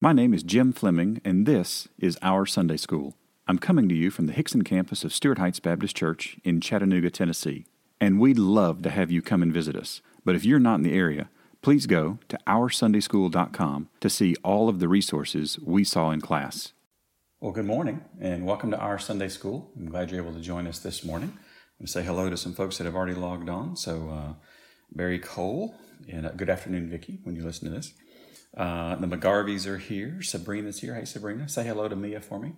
My name is Jim Fleming, and this is Our Sunday School. I'm coming to you from the Hixson campus of Stuart Heights Baptist Church in Chattanooga, Tennessee. And we'd love to have you come and visit us. But if you're not in the area, please go to OurSundaySchool.com to see all of the resources we saw in class. Well, good morning, and welcome to Our Sunday School. I'm glad you're able to join us this morning. I'm going to say hello to some folks that have already logged on. So, uh, Barry Cole, and uh, good afternoon, Vicki, when you listen to this. Uh, the McGarveys are here. Sabrina's here. Hey, Sabrina. Say hello to Mia for me.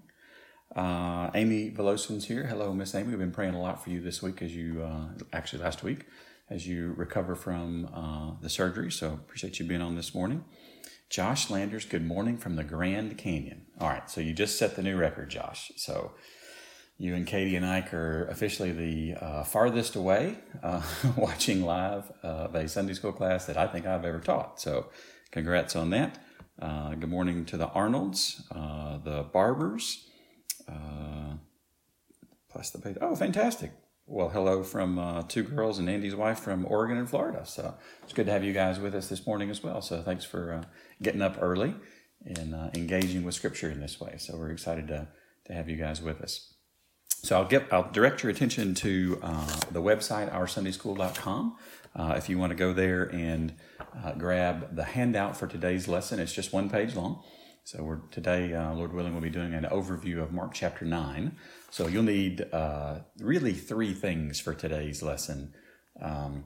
Uh, Amy Veloson's here. Hello, Miss Amy. We've been praying a lot for you this week as you, uh, actually last week, as you recover from uh, the surgery. So appreciate you being on this morning. Josh Landers, good morning from the Grand Canyon. All right, so you just set the new record, Josh. So you and Katie and Ike are officially the uh, farthest away uh, watching live of a Sunday school class that I think I've ever taught. So congrats on that. Uh, good morning to the Arnolds, uh, the Barbers, uh, plus the. Oh, fantastic. Well, hello from uh, two girls and Andy's wife from Oregon and Florida. So it's good to have you guys with us this morning as well. So thanks for uh, getting up early and uh, engaging with Scripture in this way. So we're excited to, to have you guys with us. So I'll get I'll direct your attention to the website oursundayschool.com. Uh, if you want to go there and uh, grab the handout for today's lesson, it's just one page long. So we're today, uh, Lord willing, we'll be doing an overview of Mark chapter nine. So you'll need uh, really three things for today's lesson. Um,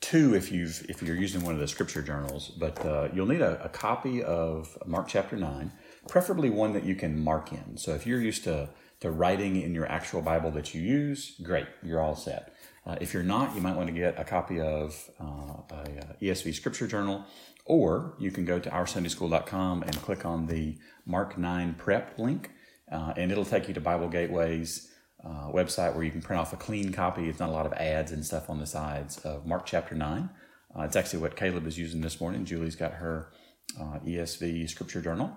two if you've if you're using one of the scripture journals, but uh, you'll need a, a copy of Mark chapter nine, preferably one that you can mark in. So if you're used to to writing in your actual Bible that you use, great, you're all set. Uh, if you're not, you might want to get a copy of uh, a, uh, ESV Scripture Journal, or you can go to OurSundaySchool.com and click on the Mark 9 Prep link, uh, and it'll take you to Bible Gateway's uh, website where you can print off a clean copy. It's not a lot of ads and stuff on the sides of Mark chapter 9. Uh, it's actually what Caleb is using this morning. Julie's got her ESV Scripture Journal.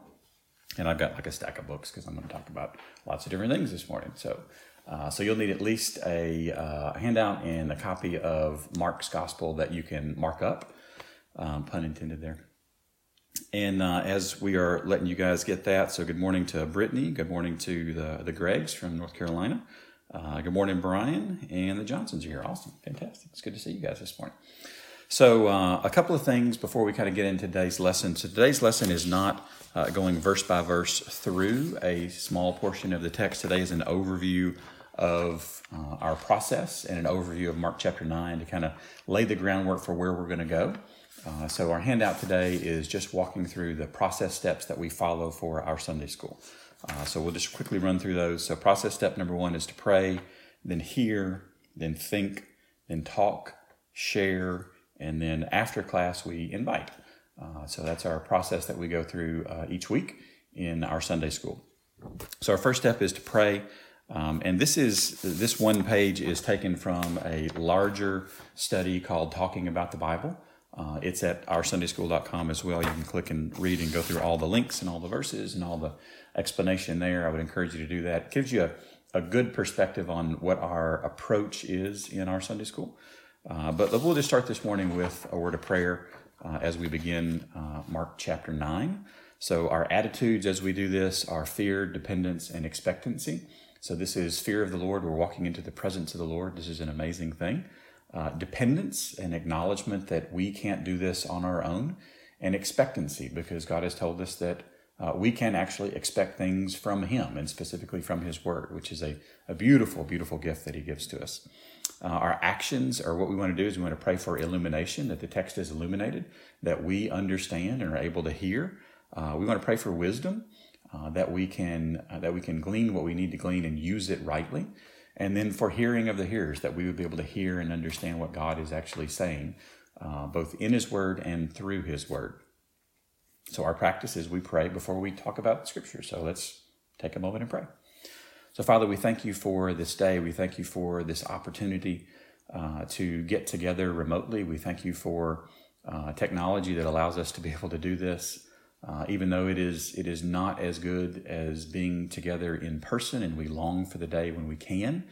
And I've got like a stack of books because I'm going to talk about lots of different things this morning. So uh, so you'll need at least a uh, handout and a copy of Mark's Gospel that you can mark up, um, pun intended there. And uh, as we are letting you guys get that, so good morning to Brittany, good morning to the, the Gregs from North Carolina, uh, good morning Brian, and the Johnsons are here. Awesome, fantastic. It's good to see you guys this morning. So uh, a couple of things before we kind of get into today's lesson. So today's lesson is not uh, going verse by verse through a small portion of the text. Today is an overview of uh, our process and an overview of Mark chapter 9 to kind of lay the groundwork for where we're going to go. Uh, so, our handout today is just walking through the process steps that we follow for our Sunday school. Uh, so, we'll just quickly run through those. So, process step number one is to pray, then hear, then think, then talk, share, and then after class, we invite. Uh, so, that's our process that we go through uh, each week in our Sunday school. So, our first step is to pray. Um, and this is this one page is taken from a larger study called Talking About the Bible. Uh, it's at OurSundaySchool.com as well. You can click and read and go through all the links and all the verses and all the explanation there. I would encourage you to do that. It gives you a, a good perspective on what our approach is in our Sunday school. Uh, but we'll just start this morning with a word of prayer uh, as we begin uh, Mark chapter 9. So, our attitudes as we do this are fear, dependence, and expectancy. So, this is fear of the Lord. We're walking into the presence of the Lord. This is an amazing thing. Uh, dependence and acknowledgement that we can't do this on our own, and expectancy, because God has told us that uh, we can actually expect things from Him and specifically from His Word, which is a, a beautiful, beautiful gift that He gives to us. Uh, our actions are what we want to do is we want to pray for illumination, that the text is illuminated, that we understand and are able to hear. Uh, we want to pray for wisdom uh, that we can uh, that we can glean what we need to glean and use it rightly. And then for hearing of the hearers that we would be able to hear and understand what god is actually saying uh, both in his word and through his word. So our practice is we pray before we talk about scripture. So let's take a moment and pray. So father we thank you for this day. We thank you for this opportunity uh, to get together remotely. We thank you for uh, technology that allows us to be able to do this uh, even though it is it is not as good as being together in person, and we long for the day when we can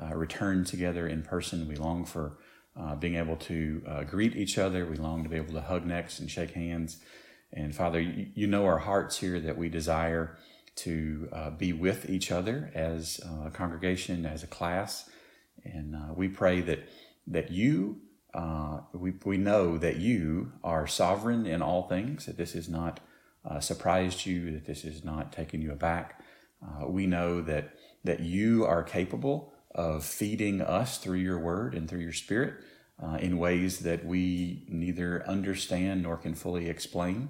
uh, return together in person. We long for uh, being able to uh, greet each other. We long to be able to hug necks and shake hands, And Father, you, you know our hearts here that we desire to uh, be with each other as a congregation, as a class. And we pray that, that you, we, we know that you are sovereign in all things, that this has not uh, surprised you, that this has not taken you aback. Uh, we know that, that you are capable of feeding us through your word and through your spirit uh, in ways that we neither understand nor can fully explain,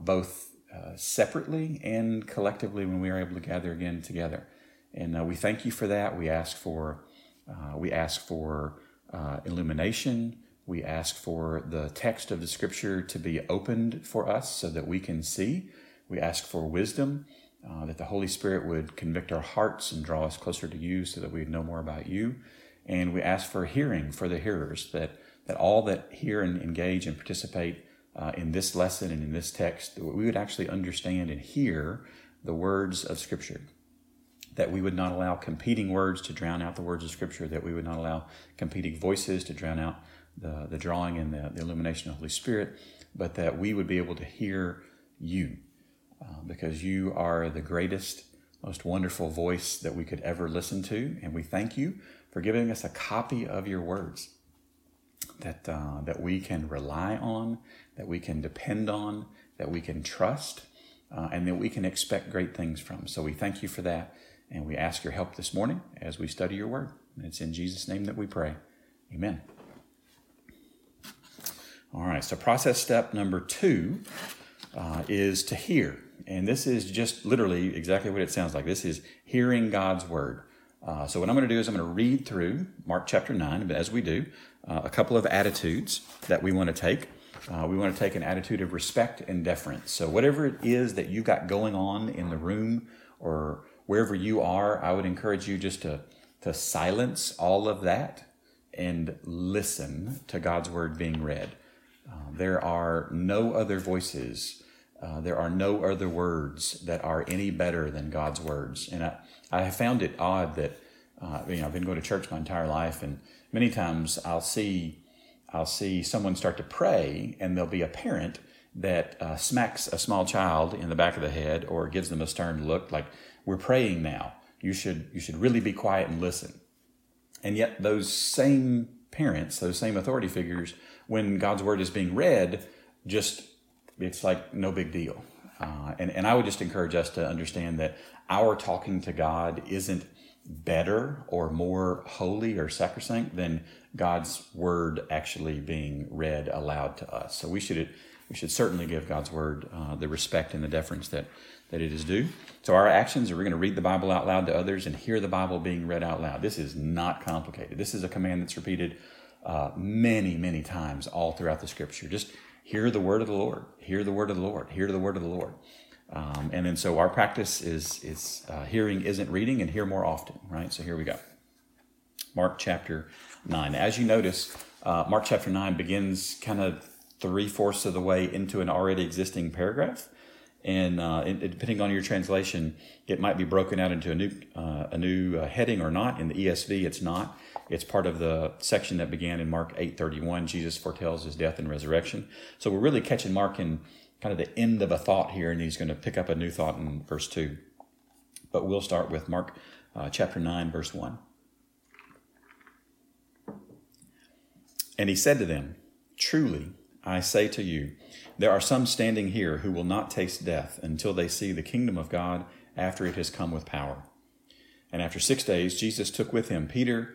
both uh, separately and collectively when we are able to gather again together. And uh, we thank you for that. We ask for uh, we ask for uh, illumination. We ask for the text of the Scripture to be opened for us so that we can see. We ask for wisdom. Uh, that the Holy Spirit would convict our hearts and draw us closer to you so that we know more about you. And we ask for hearing for the hearers, that, that all that hear and engage and participate uh, in this lesson and in this text, we would actually understand and hear the words of Scripture. That we would not allow competing words to drown out the words of Scripture, that we would not allow competing voices to drown out the, the drawing and the, the illumination of the Holy Spirit, but that we would be able to hear you uh, because you are the greatest, most wonderful voice that we could ever listen to. And we thank you for giving us a copy of your words that, uh, that we can rely on that we can depend on, that we can trust, uh, and that we can expect great things from. So we thank you for that, and we ask your help this morning as we study your word. And it's in Jesus' name that we pray. Amen. All right, so process step number two uh, is to hear. And this is just literally exactly what it sounds like. This is hearing God's word. Uh, so, what I'm going to do is I'm going to read through Mark chapter 9, but as we do, uh, a couple of attitudes that we want to take. Uh, we want to take an attitude of respect and deference. So, whatever it is that you've got going on in the room or wherever you are, I would encourage you just to, to silence all of that and listen to God's word being read. Uh, there are no other voices. Uh, there are no other words that are any better than God's words. And I, I have found it odd that, uh, you know, I've been going to church my entire life, and many times I'll see I'll see someone start to pray, and there'll be a parent that uh, smacks a small child in the back of the head or gives them a stern look, like "We're praying now. You should you should really be quiet and listen." And yet, those same parents, those same authority figures, when God's word is being read, just it's like no big deal. Uh, and, and I would just encourage us to understand that our talking to God isn't better or more holy or sacrosanct than God's word actually being read aloud to us. So we should we should certainly give God's word uh, the respect and the deference that that it is due. So our actions are we're going to read the Bible out loud to others and hear the Bible being read out loud. This is not complicated. This is a command that's repeated uh, many many times all throughout the Scripture. Just hear the word of the Lord. Hear the word of the Lord. Hear the word of the Lord. Um, and then so our practice is is uh, hearing isn't reading and hear more often, right? So here we go. Mark chapter 9. As you notice, uh, Mark chapter 9 begins kind of three fourths of the way into an already existing paragraph. And uh, depending on your translation, it might be broken out into a new, uh, a new uh, heading or not. In the ESV, it's not. It's part of the section that began in Mark 8:31. Jesus foretells his death and resurrection. So we're really catching Mark in kind of the end of a thought here, and he's going to pick up a new thought in verse 2. But we'll start with Mark uh, chapter 9, verse 1. And he said to them, Truly, I say to you, there are some standing here who will not taste death until they see the kingdom of God after it has come with power. And after six days, Jesus took with him Peter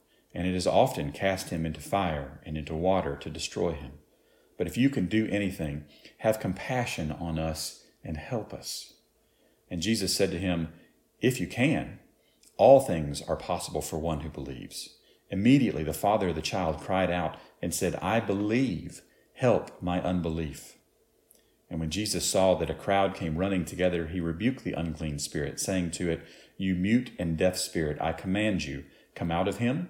and it has often cast him into fire and into water to destroy him. But if you can do anything, have compassion on us and help us. And Jesus said to him, If you can, all things are possible for one who believes. Immediately the father of the child cried out and said, I believe, help my unbelief. And when Jesus saw that a crowd came running together, he rebuked the unclean spirit, saying to it, You mute and deaf spirit, I command you, come out of him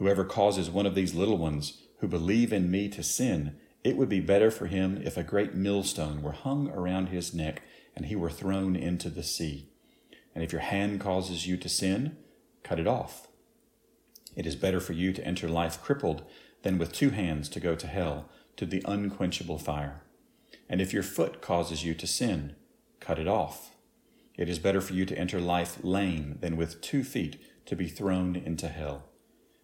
Whoever causes one of these little ones who believe in me to sin, it would be better for him if a great millstone were hung around his neck and he were thrown into the sea. And if your hand causes you to sin, cut it off. It is better for you to enter life crippled than with two hands to go to hell, to the unquenchable fire. And if your foot causes you to sin, cut it off. It is better for you to enter life lame than with two feet to be thrown into hell.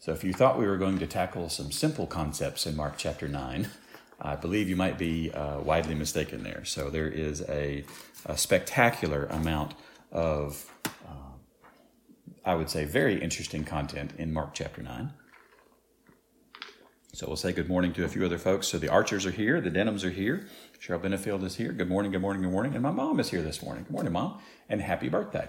So if you thought we were going to tackle some simple concepts in Mark chapter 9, I believe you might be uh, widely mistaken there. So there is a, a spectacular amount of, uh, I would say, very interesting content in Mark chapter 9. So we'll say good morning to a few other folks. So the Archers are here, the Denhams are here, Cheryl Benefield is here. Good morning, good morning, good morning. And my mom is here this morning. Good morning, Mom, and happy birthday.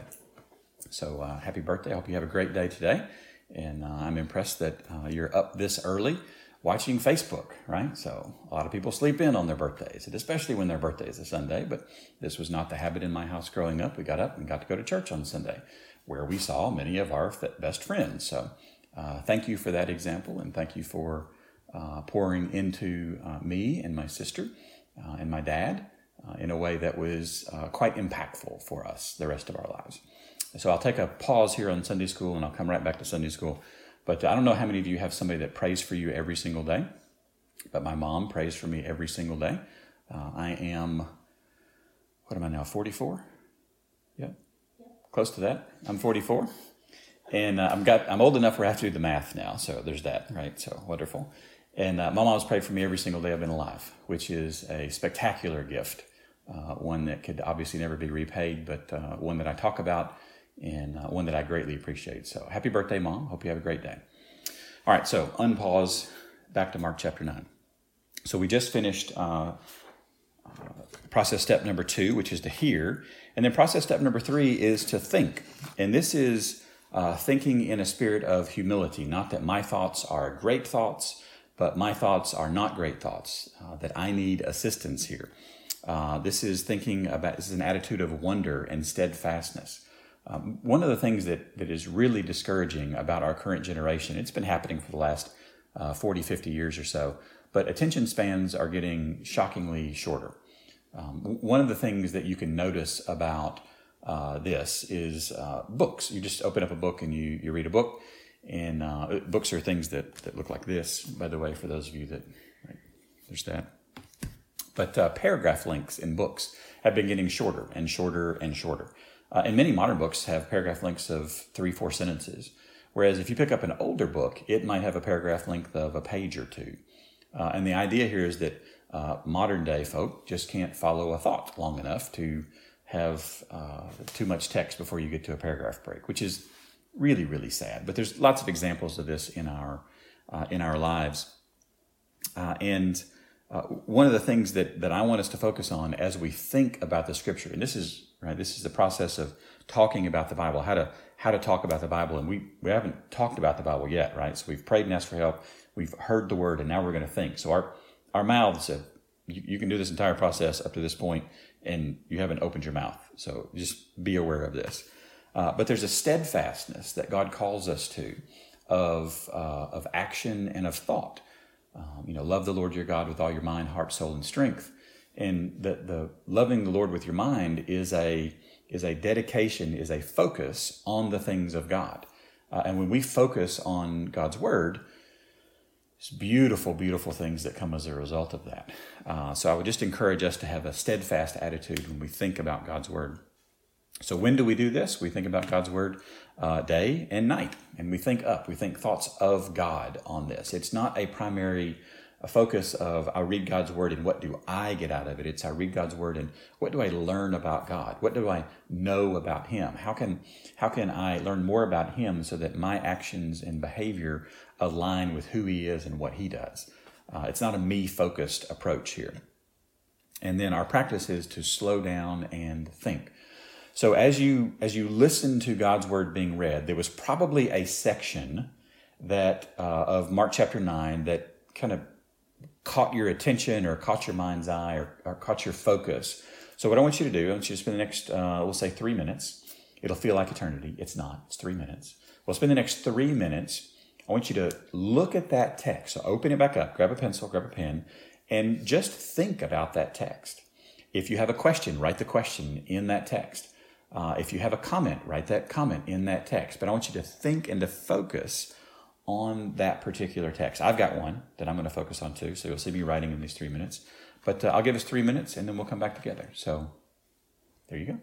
So uh, happy birthday. I hope you have a great day today. And uh, I'm impressed that uh, you're up this early watching Facebook, right? So a lot of people sleep in on their birthdays, and especially when their birthday is a Sunday. But this was not the habit in my house growing up. We got up and got to go to church on Sunday, where we saw many of our best friends. So uh, thank you for that example, and thank you for uh, pouring into uh, me and my sister uh, and my dad uh, in a way that was uh, quite impactful for us the rest of our lives. So I'll take a pause here on Sunday school, and I'll come right back to Sunday school but I don't know how many of you have somebody that prays for you every single day, but my mom prays for me every single day. Uh, I am, what am I now, 44? Yeah, close to that. I'm 44. And uh, I'm, got, I'm old enough where I have to do the math now, so there's that, right? So wonderful. And uh, my mom's prayed for me every single day I've been alive, which is a spectacular gift, uh, one that could obviously never be repaid, but uh, one that I talk about and uh, one that I greatly appreciate. So happy birthday, Mom. Hope you have a great day. All right, so unpause, back to Mark chapter 9. So we just finished uh, uh, process step number two, which is to hear. And then process step number three is to think. And this is uh, thinking in a spirit of humility, not that my thoughts are great thoughts, but my thoughts are not great thoughts, uh, that I need assistance here. Uh, this is thinking about, this is an attitude of wonder and steadfastness. Um, one of the things that, that is really discouraging about our current generation, it's been happening for the last uh, 40, 50 years or so, but attention spans are getting shockingly shorter. Um, one of the things that you can notice about uh, this is uh, books. You just open up a book and you, you read a book, and uh, books are things that, that look like this, by the way, for those of you that, right, there's that. But uh, paragraph lengths in books have been getting shorter and shorter and shorter. Uh, and many modern books have paragraph lengths of three, four sentences. Whereas if you pick up an older book, it might have a paragraph length of a page or two. Uh, and the idea here is that uh, modern day folk just can't follow a thought long enough to have uh, too much text before you get to a paragraph break, which is really, really sad. But there's lots of examples of this in our uh, in our lives. Uh, and one of the things that, that I want us to focus on as we think about the scripture, and this is right? This is the process of talking about the Bible, how to how to talk about the Bible, and we we haven't talked about the Bible yet, right? So we've prayed and asked for help, we've heard the word, and now we're going to think. So our our mouths have you, you can do this entire process up to this point, and you haven't opened your mouth. So just be aware of this. Uh, but there's a steadfastness that God calls us to, of uh, of action and of thought. Um, you know, love the Lord your God with all your mind, heart, soul, and strength. And the, the loving the Lord with your mind is a is a dedication, is a focus on the things of God. Uh, and when we focus on God's word, it's beautiful, beautiful things that come as a result of that. Uh, so I would just encourage us to have a steadfast attitude when we think about God's word. So when do we do this? We think about God's word uh, day and night, and we think up. We think thoughts of God on this. It's not a primary a focus of I read God's word and what do I get out of it? It's I read God's word and what do I learn about God? What do I know about Him? How can how can I learn more about Him so that my actions and behavior align with who He is and what He does? Uh, it's not a me focused approach here. And then our practice is to slow down and think. So as you as you listen to God's word being read, there was probably a section that uh, of Mark chapter nine that kind of caught your attention or caught your mind's eye or, or caught your focus. So what I want you to do, I want you to spend the next, uh, we'll say three minutes. It'll feel like eternity. It's not. It's three minutes. We'll spend the next three minutes. I want you to look at that text. So open it back up, grab a pencil, grab a pen, and just think about that text. If you have a question, write the question in that text. Uh, if you have a comment, write that comment in that text. But I want you to think and to focus on that particular text. I've got one that I'm going to focus on too, so you'll see me writing in these three minutes. But uh, I'll give us three minutes and then we'll come back together. So there you go.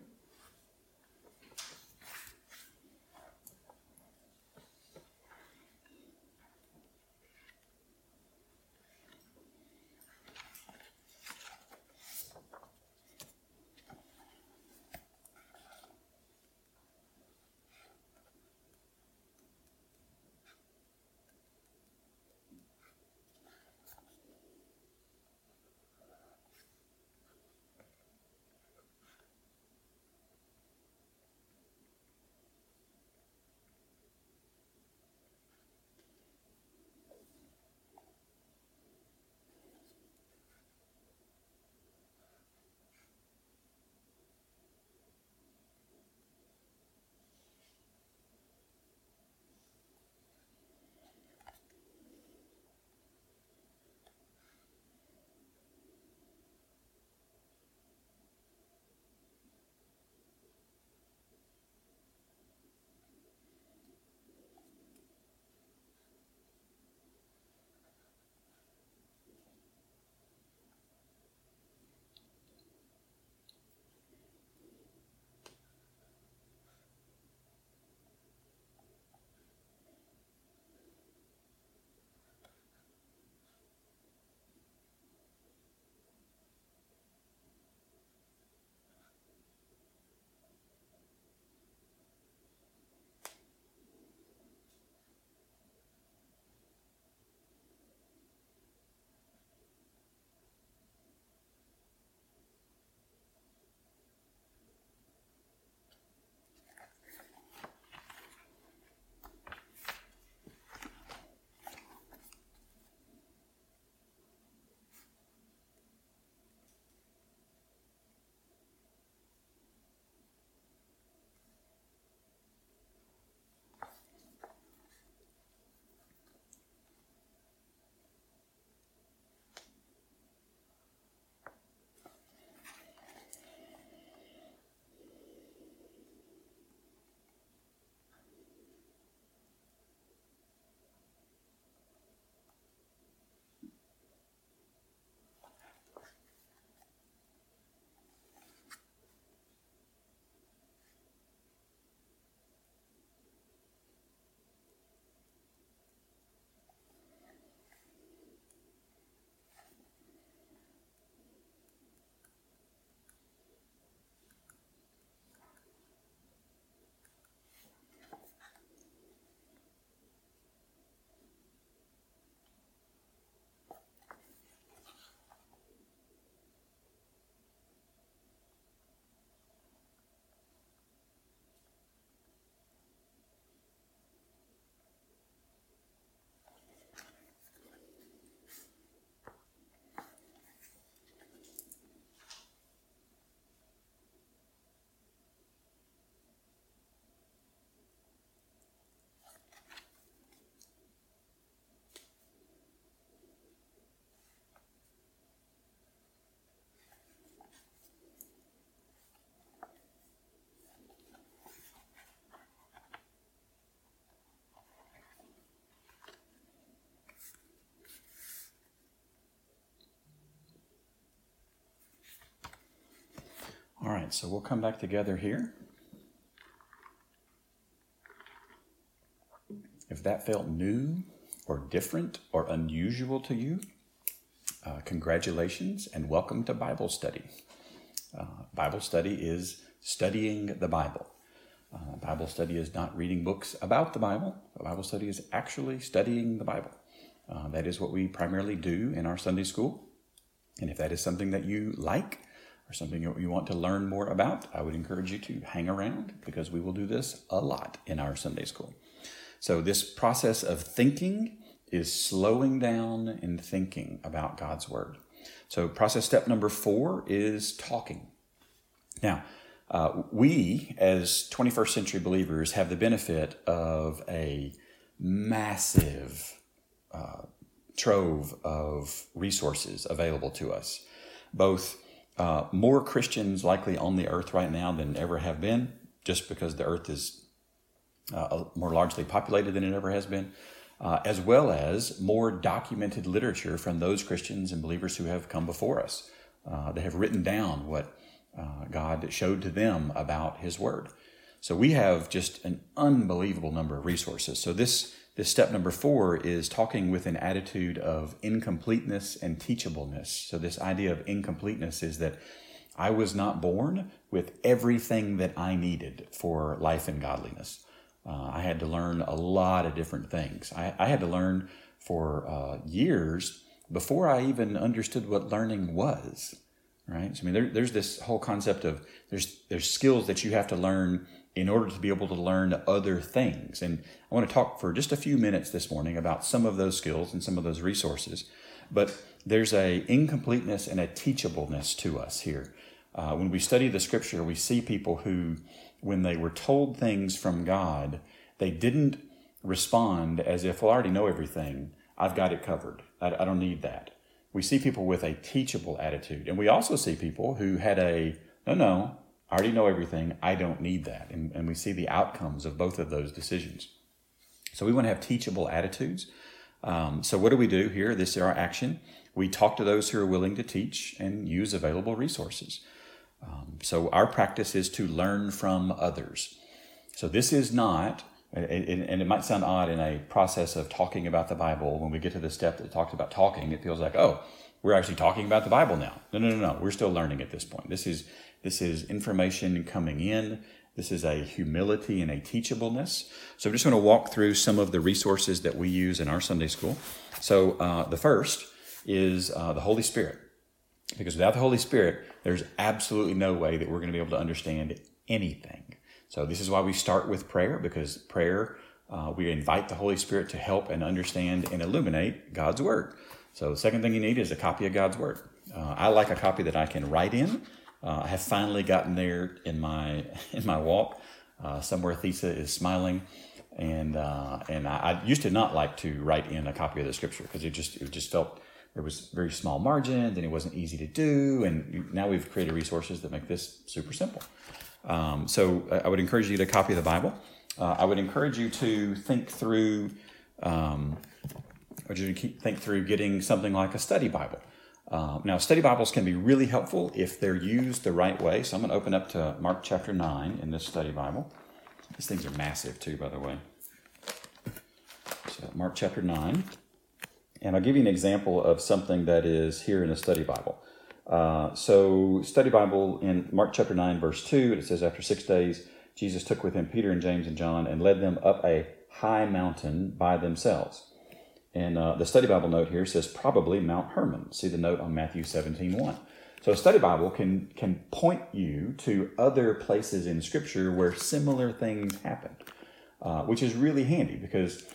Right, so we'll come back together here. If that felt new or different or unusual to you, uh, congratulations and welcome to Bible study. Uh, Bible study is studying the Bible. Uh, Bible study is not reading books about the Bible. Bible study is actually studying the Bible. Uh, that is what we primarily do in our Sunday school. And if that is something that you like or something you want to learn more about, I would encourage you to hang around because we will do this a lot in our Sunday school. So, this process of thinking is slowing down and thinking about God's Word. So, process step number four is talking. Now, uh, we as 21st century believers have the benefit of a massive uh, trove of resources available to us, both uh, more Christians likely on the earth right now than ever have been, just because the earth is uh, more largely populated than it ever has been, uh, as well as more documented literature from those Christians and believers who have come before us. Uh, they have written down what uh, God showed to them about His Word. So we have just an unbelievable number of resources. So this this step number four is talking with an attitude of incompleteness and teachableness. So, this idea of incompleteness is that I was not born with everything that I needed for life and godliness. Uh, I had to learn a lot of different things. I, I had to learn for uh, years before I even understood what learning was. Right? So, I mean, there, there's this whole concept of there's there's skills that you have to learn in order to be able to learn other things. And I want to talk for just a few minutes this morning about some of those skills and some of those resources. But there's a incompleteness and a teachableness to us here. Uh, when we study the scripture, we see people who, when they were told things from God, they didn't respond as if, well, I already know everything. I've got it covered. I, I don't need that. We see people with a teachable attitude. And we also see people who had a, no, no, I already know everything. I don't need that. And, and we see the outcomes of both of those decisions. So we want to have teachable attitudes. Um, so what do we do here? This is our action. We talk to those who are willing to teach and use available resources. Um, so our practice is to learn from others. So this is not, and it might sound odd in a process of talking about the Bible. When we get to the step that talks about talking, it feels like, oh, we're actually talking about the Bible now. No, no, no, no. We're still learning at this point. This is this is information coming in. This is a humility and a teachableness. So I'm just going to walk through some of the resources that we use in our Sunday school. So uh, the first is uh, the Holy Spirit. Because without the Holy Spirit, there's absolutely no way that we're going to be able to understand anything. So this is why we start with prayer, because prayer, uh, we invite the Holy Spirit to help and understand and illuminate God's Word. So the second thing you need is a copy of God's Word. Uh, I like a copy that I can write in uh, I have finally gotten there in my in my walk. Uh, somewhere Thesa is smiling, and uh, and I, I, used to not like to write in a copy of the scripture because it just it just felt there was very small margins and it wasn't easy to do. And now we've created resources that make this super simple. Um, so I would encourage you to copy the Bible. Uh, I would encourage you to think through. Um, would you think through getting something like a study Bible? Uh, now, study Bibles can be really helpful if they're used the right way. So I'm going to open up to Mark chapter 9 in this study Bible. These things are massive, too, by the way. So, Mark chapter 9. And I'll give you an example of something that is here in the study Bible. Uh, so, study Bible in Mark chapter 9, verse 2, it says, After six days, Jesus took with him Peter and James and John and led them up a high mountain by themselves. And uh, the study Bible note here says probably Mount Hermon. See the note on Matthew 17 1. So a study Bible can, can point you to other places in Scripture where similar things happen, uh, which is really handy because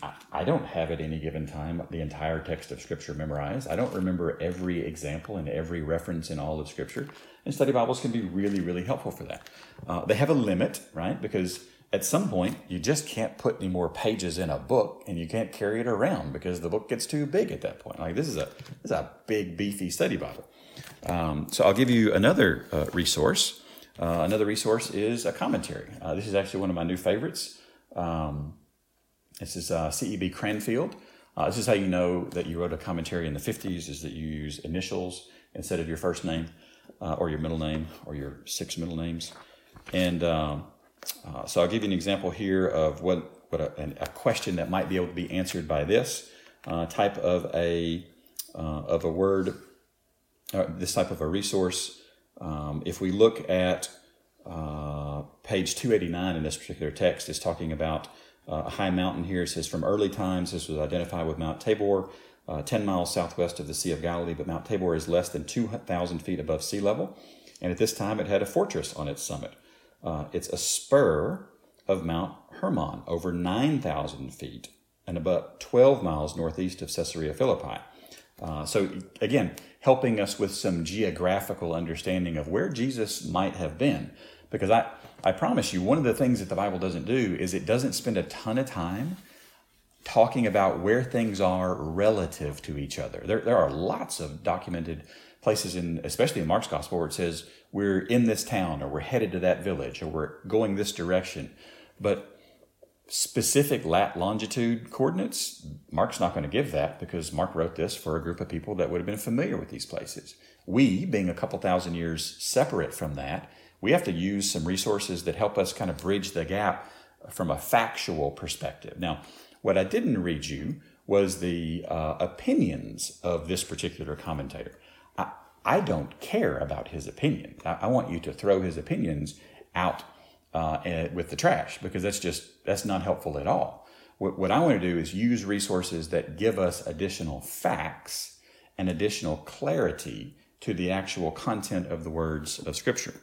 I, I don't have at any given time the entire text of Scripture memorized. I don't remember every example and every reference in all of Scripture. And study Bibles can be really, really helpful for that. Uh, they have a limit, right? Because at some point you just can't put any more pages in a book and you can't carry it around because the book gets too big at that point. Like this is a this is a big beefy study bible. Um, so i'll give you another uh, resource. Uh, another resource is a commentary. Uh, this is actually one of my new favorites. Um, this is uh, C.E.B. Cranfield. Uh, this is how you know that you wrote a commentary in the 50s is that you use initials instead of your first name uh, or your middle name, or your six middle names. And um, uh, so I'll give you an example here of what, what a, a, question that might be able to be answered by this uh, type of a uh, of a word, uh, this type of a resource. Um, if we look at uh, page 289 in this particular text, it's talking about a high mountain here. It says, From early times, this was identified with Mount Tabor, uh, 10 miles southwest of the Sea of Galilee, but Mount Tabor is less than 2,000 feet above sea level. And at this time, it had a fortress on its summit. Uh, it's a spur of Mount Hermon, over 9,000 feet, and about 12 miles northeast of Caesarea Philippi. Uh, so, again, helping us with some geographical understanding of where Jesus might have been. Because I, I promise you, one of the things that the Bible doesn't do is it doesn't spend a ton of time talking about where things are relative to each other. There, there are lots of documented places in, especially in Mark's gospel, where it says we're in this town or we're headed to that village or we're going this direction. But specific lat longitude coordinates, Mark's not going to give that because Mark wrote this for a group of people that would have been familiar with these places. We, being a couple thousand years separate from that, we have to use some resources that help us kind of bridge the gap from a factual perspective. Now, what I didn't read you was the uh, opinions of this particular commentator. I don't care about his opinion. I, I want you to throw his opinions out uh, eh, with the trash because that's just that's not helpful at all. What, what I want to do is use resources that give us additional facts and additional clarity to the actual content of the words of Scripture.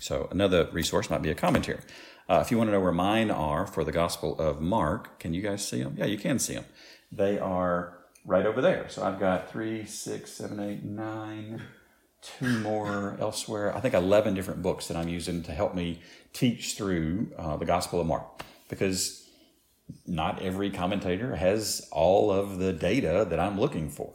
So another resource might be a commentary. Uh, if you want to know where mine are for the Gospel of Mark, can you guys see them? Yeah, you can see them. They are right over there. So I've got three, six, seven, eight, nine, two more elsewhere. I think 11 different books that I'm using to help me teach through uh, the Gospel of Mark because not every commentator has all of the data that I'm looking for.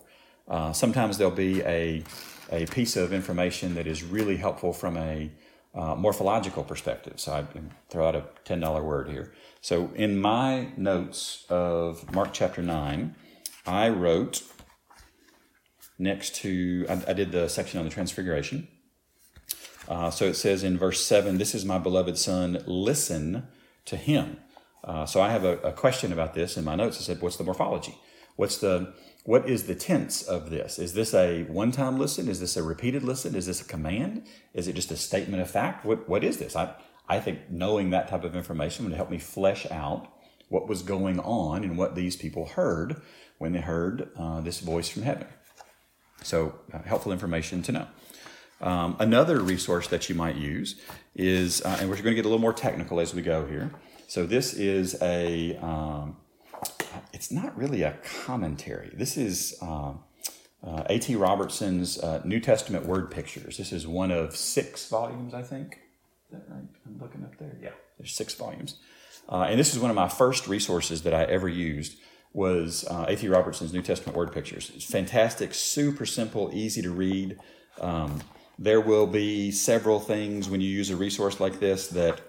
Uh, sometimes there'll be a, a piece of information that is really helpful from a uh, morphological perspective. So I throw out a $10 word here. So in my notes of Mark chapter 9, I wrote next to, I, I did the section on the transfiguration. Uh, so it says in verse 7, This is my beloved son, listen to him. Uh, so I have a, a, question about this in my notes. I said, What's the morphology? What's the what is the tense of this? Is this a one time listen? Is this a repeated listen? Is this a command? Is it just a statement of fact? What, what is this? I, I think knowing that type of information would help me flesh out what was going on and what these people heard when they heard uh, this voice from heaven. So, uh, helpful information to know. Um, another resource that you might use is, uh, and we're going to get a little more technical as we go here. So, this is a um, it's not really a commentary. This is uh, uh, A.T. Robertson's uh, New Testament Word Pictures. This is one of six volumes, I think. Is that right? I'm looking up there. Yeah, there's six volumes. Uh, and this is one of my first resources that I ever used was uh, A.T. Robertson's New Testament Word Pictures. It's fantastic, super simple, easy to read. Um, there will be several things when you use a resource like this that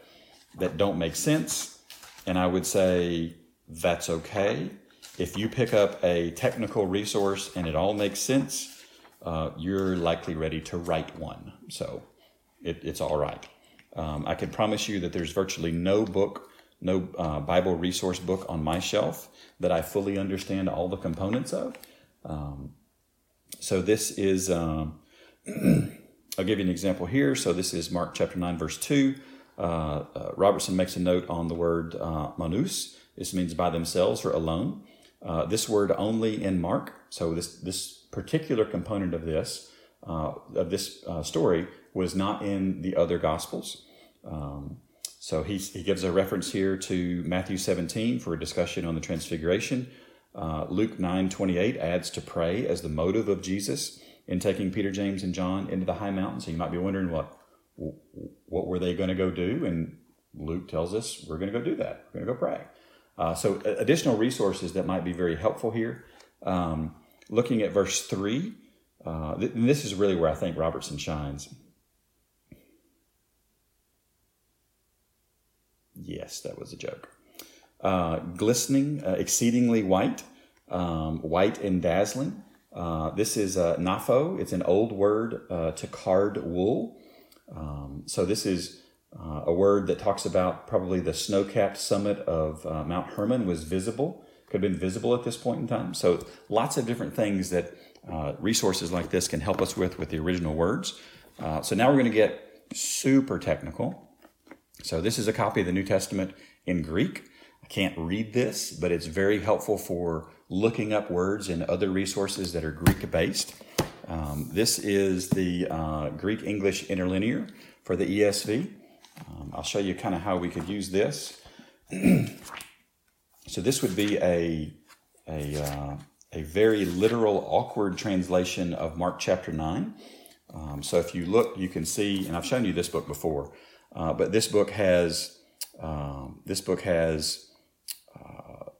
that don't make sense, and I would say that's okay. If you pick up a technical resource and it all makes sense, uh, you're likely ready to write one. So it, it's all right. Um, I can promise you that there's virtually no book, no uh, Bible resource book on my shelf that I fully understand all the components of. Um, so this is, um, I'll give you an example here. So this is Mark chapter 9, verse 2. Uh, uh, Robertson makes a note on the word uh, monus. This means by themselves or alone. Uh, this word only in Mark. So this this particular component of this uh, of this story was not in the other Gospels. Um, so he he gives a reference here to Matthew 17 for a discussion on the Transfiguration. Uh, Luke 9:28 adds to pray as the motive of Jesus in taking Peter, James, and John into the high mountain. So you might be wondering what what were they going to go do? And Luke tells us we're going to go do that. We're going to go pray. Uh, so, additional resources that might be very helpful here. Um, looking at verse 3, uh, th- this is really where I think Robertson shines. Yes, that was a joke. Uh, glistening, uh, exceedingly white, um, white and dazzling. Uh, this is uh, napho. It's an old word uh, to card wool. Um, so this is uh, a word that talks about probably the snow-capped summit of uh, Mount Hermon was visible, could have been visible at this point in time. So lots of different things that uh, resources like this can help us with with the original words. so now we're going to get super technical. So this is a copy of the New Testament in Greek. I can't read this, but it's very helpful for looking up words in other resources that are Greek based. Um, this is the uh, Greek English interlinear for the ESV. Um, I'll show you kind of how we could use this. so this would be a a, uh, a very literal, awkward translation of Mark chapter nine. Um, so if you look, you can see, and I've shown you this book before, uh, but this book has um, this book has uh,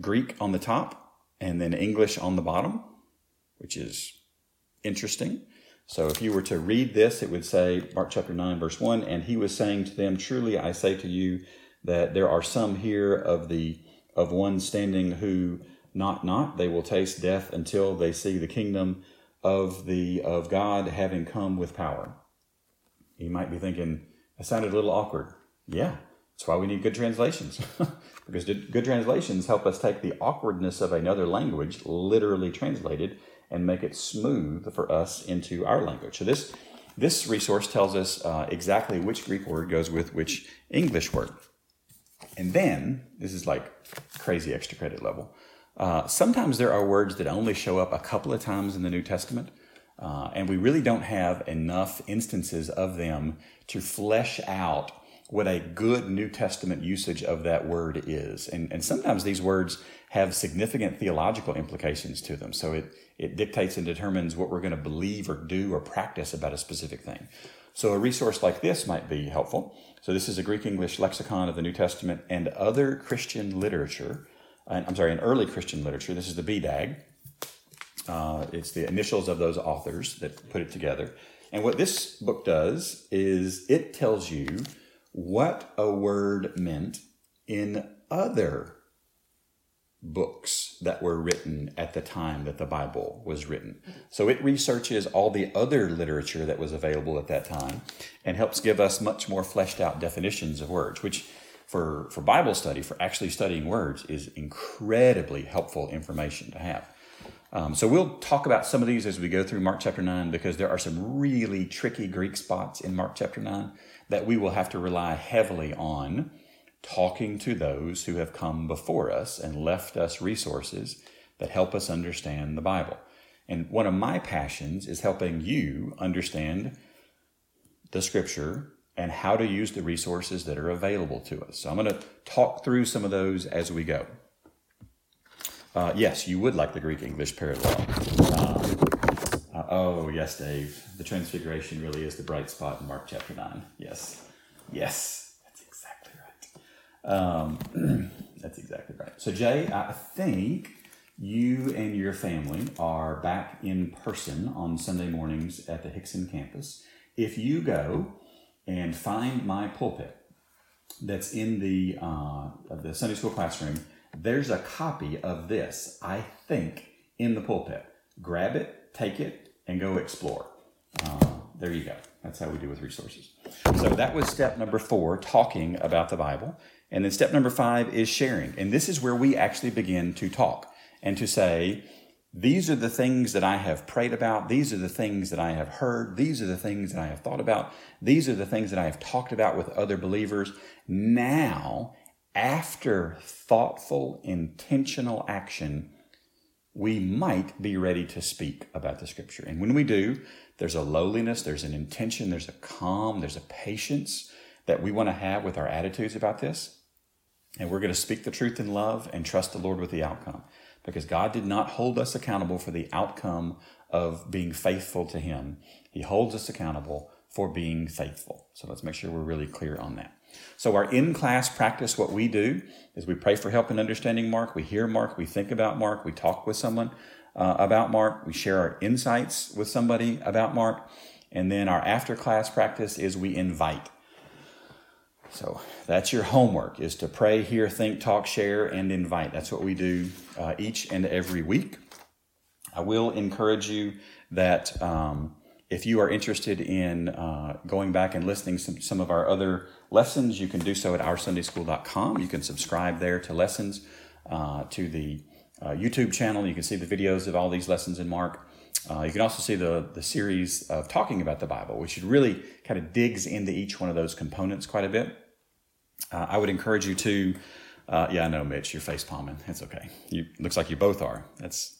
Greek on the top and then English on the bottom, which is interesting. So if you were to read this, it would say, Mark chapter 9, verse 1, and he was saying to them, Truly I say to you that there are some here of the of one standing who not not they will taste death until they see the kingdom of the of God having come with power. You might be thinking, that sounded a little awkward. Yeah, that's why we need good translations. because good translations help us take the awkwardness of another language, literally translated, and make it smooth for us into our language. So this this resource tells us uh, exactly which Greek word goes with which English word. And then, this is like crazy extra credit level. Uh, sometimes there are words that only show up a couple of times in the New Testament, uh, and we really don't have enough instances of them to flesh out what a good New Testament usage of that word is. And, and sometimes these words have significant theological implications to them. So it, it dictates and determines what we're going to believe or do or practice about a specific thing. So a resource like this might be helpful. So this is a Greek English lexicon of the New Testament and other Christian literature. I'm sorry, an early Christian literature. This is the BDAG. Uh, it's the initials of those authors that put it together. And what this book does is it tells you what a word meant in other books that were written at the time that the Bible was written. So it researches all the other literature that was available at that time and helps give us much more fleshed out definitions of words, which for, for Bible study, for actually studying words, is incredibly helpful information to have. Um, so we'll talk about some of these as we go through Mark chapter 9 because there are some really tricky Greek spots in Mark chapter 9 that we will have to rely heavily on talking to those who have come before us and left us resources that help us understand the Bible. And one of my passions is helping you understand the scripture and how to use the resources that are available to us. So I'm going to talk through some of those as we go. Uh, yes, you would like the Greek English parallel. Um, uh, oh, yes, Dave. The Transfiguration really is the bright spot in Mark chapter 9. Yes. Yes. That's exactly right. Um, that's exactly right. So, Jay, I think you and your family are back in person on Sunday mornings at the Hixson campus. If you go and find my pulpit that's in the, uh, the Sunday school classroom, there's a copy of this, I think, in the pulpit. Grab it, take it, and go explore. Uh, there you go. That's how we do with resources. So that was step number four, talking about the Bible. And then step number five is sharing. And this is where we actually begin to talk and to say, these are the things that I have prayed about. These are the things that I have heard. These are the things that I have thought about. These are the things that I have talked about with other believers. Now after thoughtful, intentional action, we might be ready to speak about the scripture. And when we do, there's a lowliness, there's an intention, there's a calm, there's a patience that we want to have with our attitudes about this. And we're going to speak the truth in love and trust the Lord with the outcome. Because God did not hold us accountable for the outcome of being faithful to Him. He holds us accountable for being faithful. So let's make sure we're really clear on that. So, our in class practice, what we do is we pray for help in understanding Mark, we hear Mark, we think about Mark, we talk with someone uh, about Mark, we share our insights with somebody about Mark, and then our after class practice is we invite. So that's your homework is to pray, hear, think, talk, share, and invite. That's what we do uh, each and every week. I will encourage you that um, if you are interested in uh, going back and listening some some of our other lessons, you can do so at oursundayschool.com. You can subscribe there to lessons, uh, to the uh, YouTube channel. You can see the videos of all these lessons in Mark. Uh, you can also see the, the series of talking about the Bible, which really kind of digs into each one of those components quite a bit. Uh, I would encourage you to, uh, yeah, I know, Mitch, you're face palming. It's okay. You looks like you both are. That's,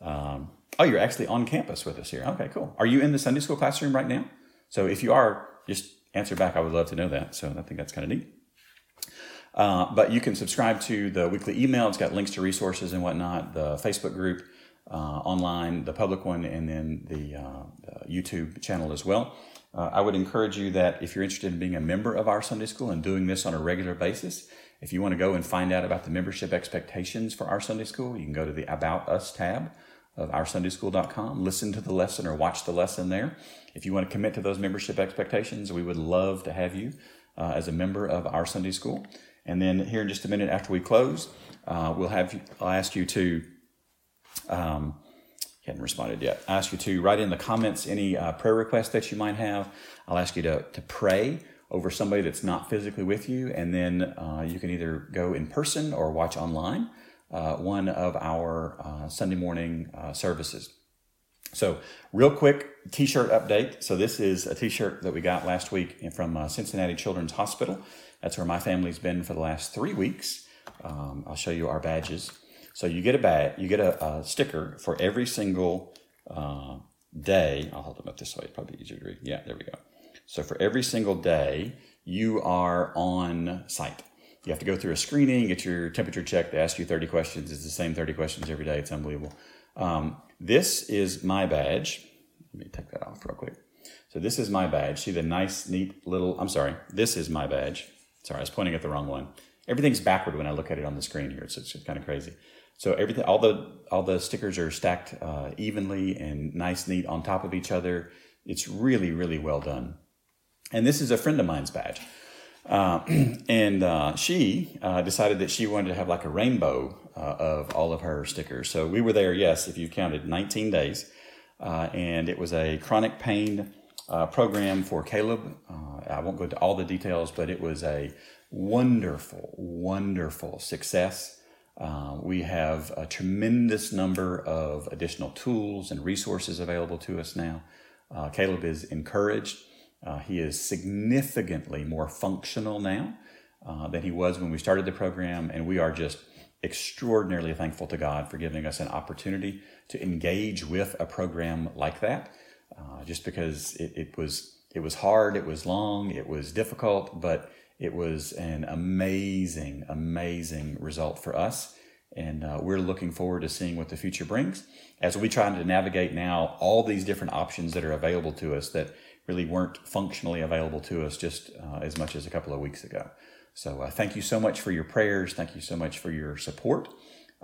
um, oh, you're actually on campus with us here. Okay, cool. Are you in the Sunday school classroom right now? So if you are, just answer back. I would love to know that. So I think that's kind of neat. Uh, but you can subscribe to the weekly email. It's got links to resources and whatnot. The Facebook group uh, online, the public one, and then the, uh, the YouTube channel as well. Uh, I would encourage you that if you're interested in being a member of our Sunday school and doing this on a regular basis, if you want to go and find out about the membership expectations for our Sunday school, you can go to the About Us tab of oursundayschool.com, listen to the lesson or watch the lesson there. If you want to commit to those membership expectations, we would love to have you uh, as a member of our Sunday school. And then here in just a minute after we close, uh, we'll have I'll ask you to um, hadn't responded yet. I ask you to write in the comments any uh, prayer requests that you might have. I'll ask you to, to pray over somebody that's not physically with you, and then uh, you can either go in person or watch online uh, one of our uh, Sunday morning uh, services. So, real quick t shirt update. So, this is a t shirt that we got last week from uh, Cincinnati Children's Hospital. That's where my family's been for the last three weeks. Um, I'll show you our badges. So you get a badge, you get a, a sticker for every single uh, day. I'll hold them up this way; probably easier to read. Yeah, there we go. So for every single day, you are on site. You have to go through a screening, get your temperature checked. They ask you 30 questions. It's the same 30 questions every day. It's unbelievable. Um, this is my badge. Let me take that off real quick. So this is my badge. See the nice, neat little. I'm sorry. This is my badge. Sorry, I was pointing at the wrong one. Everything's backward when I look at it on the screen here. It's, it's kind of crazy. So everything, all the all the stickers are stacked uh, evenly and nice, neat on top of each other. It's really, really well done. And this is a friend of mine's badge, uh, and uh, she uh, decided that she wanted to have like a rainbow uh, of all of her stickers. So we were there, yes, if you counted, 19 days, uh, and it was a chronic pain program for Caleb. I won't go into all the details, but it was a wonderful, wonderful success. Uh, we have a tremendous number of additional tools and resources available to us now. Uh, Caleb is encouraged. Uh, he is significantly more functional now uh, than he was when we started the program, and we are just extraordinarily thankful to God for giving us an opportunity to engage with a program like that. Uh, just because it, it was it was hard, it was long, it was difficult, but it was an amazing, amazing result for us. And uh, we're looking forward to seeing what the future brings as we try to navigate now all these different options that are available to us that really weren't functionally available to us just uh, as much as a couple of weeks ago. So uh, thank you so much for your prayers. Thank you so much for your support.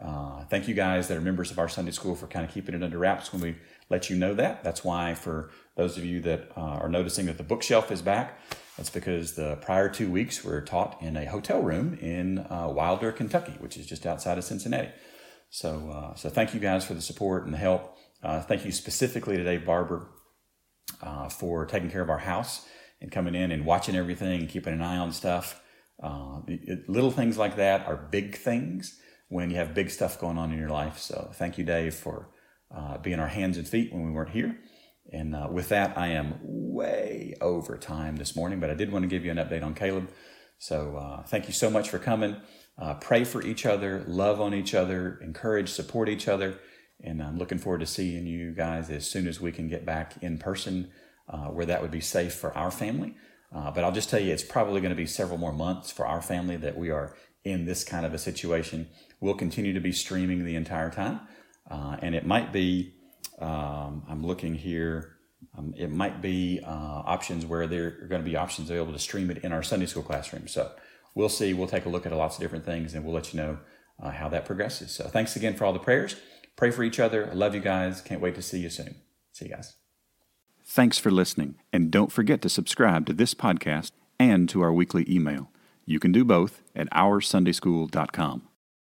Uh, thank you guys that are members of our Sunday school for kind of keeping it under wraps when we let you know that. That's why, for those of you that uh, are noticing that the bookshelf is back, that's because the prior two weeks were taught in a hotel room in uh, Wilder, Kentucky, which is just outside of Cincinnati. So, uh, so thank you guys for the support and the help. Uh, thank you specifically to Dave Barber uh, for taking care of our house and coming in and watching everything and keeping an eye on stuff. Uh, it, little things like that are big things when you have big stuff going on in your life. So, thank you, Dave, for uh, being our hands and feet when we weren't here. And uh, with that, I am way over time this morning, but I did want to give you an update on Caleb. So uh, thank you so much for coming. Uh, pray for each other, love on each other, encourage, support each other. And I'm looking forward to seeing you guys as soon as we can get back in person uh, where that would be safe for our family. Uh, but I'll just tell you, it's probably going to be several more months for our family that we are in this kind of a situation. We'll continue to be streaming the entire time. Uh, and it might be um, I'm looking here. Um, it might be uh, options where there are going to be options available to stream it in our Sunday school classroom. So we'll see. We'll take a look at lots of different things and we'll let you know uh, how that progresses. So thanks again for all the prayers. Pray for each other. I love you guys. Can't wait to see you soon. See you guys. Thanks for listening. And don't forget to subscribe to this podcast and to our weekly email. You can do both at oursundayschool.com.